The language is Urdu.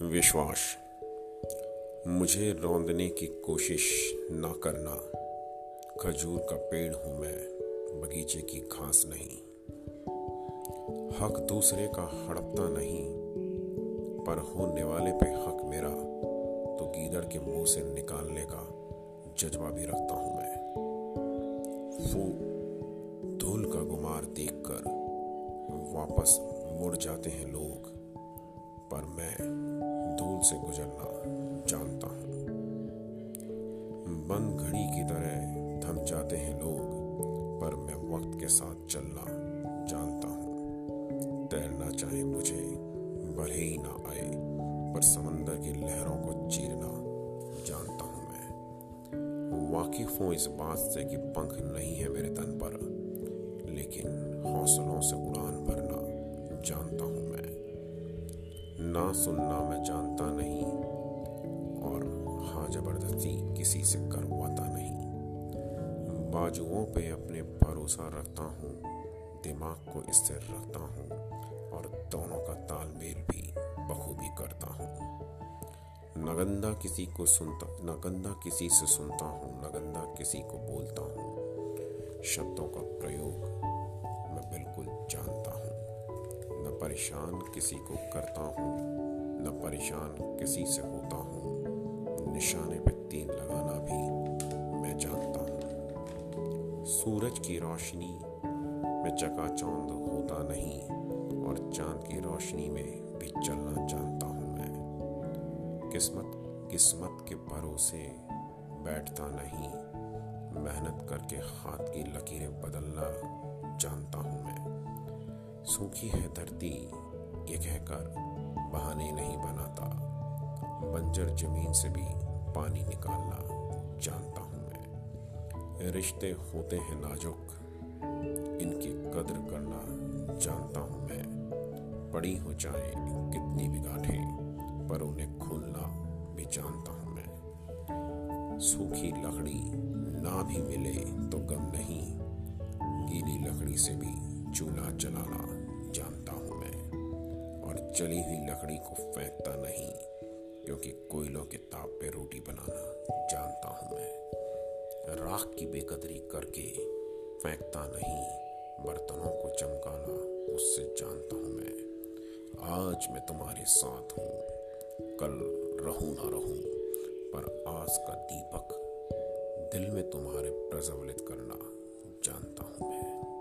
وشواس، مجھے روندنے کی کوشش نہ کرنا۔ کھجور کا پیڑ ہوں میں بگیچے کی گھاس نہیں۔ حق دوسرے کا ہڑپتا نہیں، پر ہونے والے پہ حق میرا۔ تو گیدڑ کے منہ سے نکالنے کا جذبہ بھی رکھتا ہوں میں۔ وہ دھول کا گمار دیکھ کر واپس مڑ جاتے ہیں لوگ، پر میں دھول سے گزرنا جانتا ہوں۔ بند گھڑی کی طرح تھم جاتے ہیں لوگ، پر میں وقت کے ساتھ چلنا جانتا ہوں۔ تیرنا چاہے مجھے بھرے ہی نہ آئے، پر سمندر کی لہروں کو چیرنا جانتا ہوں میں۔ واقف ہوں اس بات سے کہ پنکھ نہیں ہے میرے تن پر، لیکن حوصلوں سے سننا میں جانتا نہیں اور ہاں زبردستی کسی سے کرواتا نہیں۔ باجوؤں پہ اپنے بھروسہ رکھتا ہوں، دماغ کو اس سے رکھتا ہوں اور دونوں کا تال میل بھی بخوبی کرتا ہوں۔ نگندہ کسی کو سنتا، نگندہ کسی سے سنتا ہوں، نگندہ کسی کو بولتا ہوں۔ شبدوں کا پریوگ پریشان کسی کو کرتا ہوں، نہ پریشان کسی سے ہوتا ہوں۔ نشانے پہ تین لگانا بھی میں جانتا ہوں۔ سورج کی روشنی میں چکا چاند ہوتا نہیں، اور چاند کی روشنی میں بھی چلنا جانتا ہوں میں۔ قسمت قسمت کے بھروسے بیٹھتا نہیں۔ محنت کر کے ہاتھ کی لکیریں بدلنا جانتا سوکھی ہے دھرتی، یہ کہہ کر بہانے نہیں بناتا۔ بنجر زمین سے بھی پانی نکالنا جانتا ہوں میں۔ رشتے ہوتے ہیں نازک ان کی قدر کرنا جانتا ہوں میں۔ پڑی ہو جائیں کتنی بگاٹھے پر انہیں کھولنا بھی جانتا ہوں میں۔ سوکھی لکڑی نہ بھی ملے تو غم نہیں، گیلی لکڑی سے بھی چولہا جلانا اور چلی ہوئی لکڑی کو پھینکتا نہیں کیونکہ کوئلوں کے تاپ پہ روٹی بنانا جانتا ہوں میں۔ راک کی بے قدری کر کے پھینکتا نہیں، برتنوں کو چمکانا اس سے جانتا ہوں میں۔ آج میں تمہارے ساتھ ہوں، کل رہوں نہ رہوں، پر آس کا دیپک دل میں تمہارے پرزولت کرنا جانتا ہوں میں۔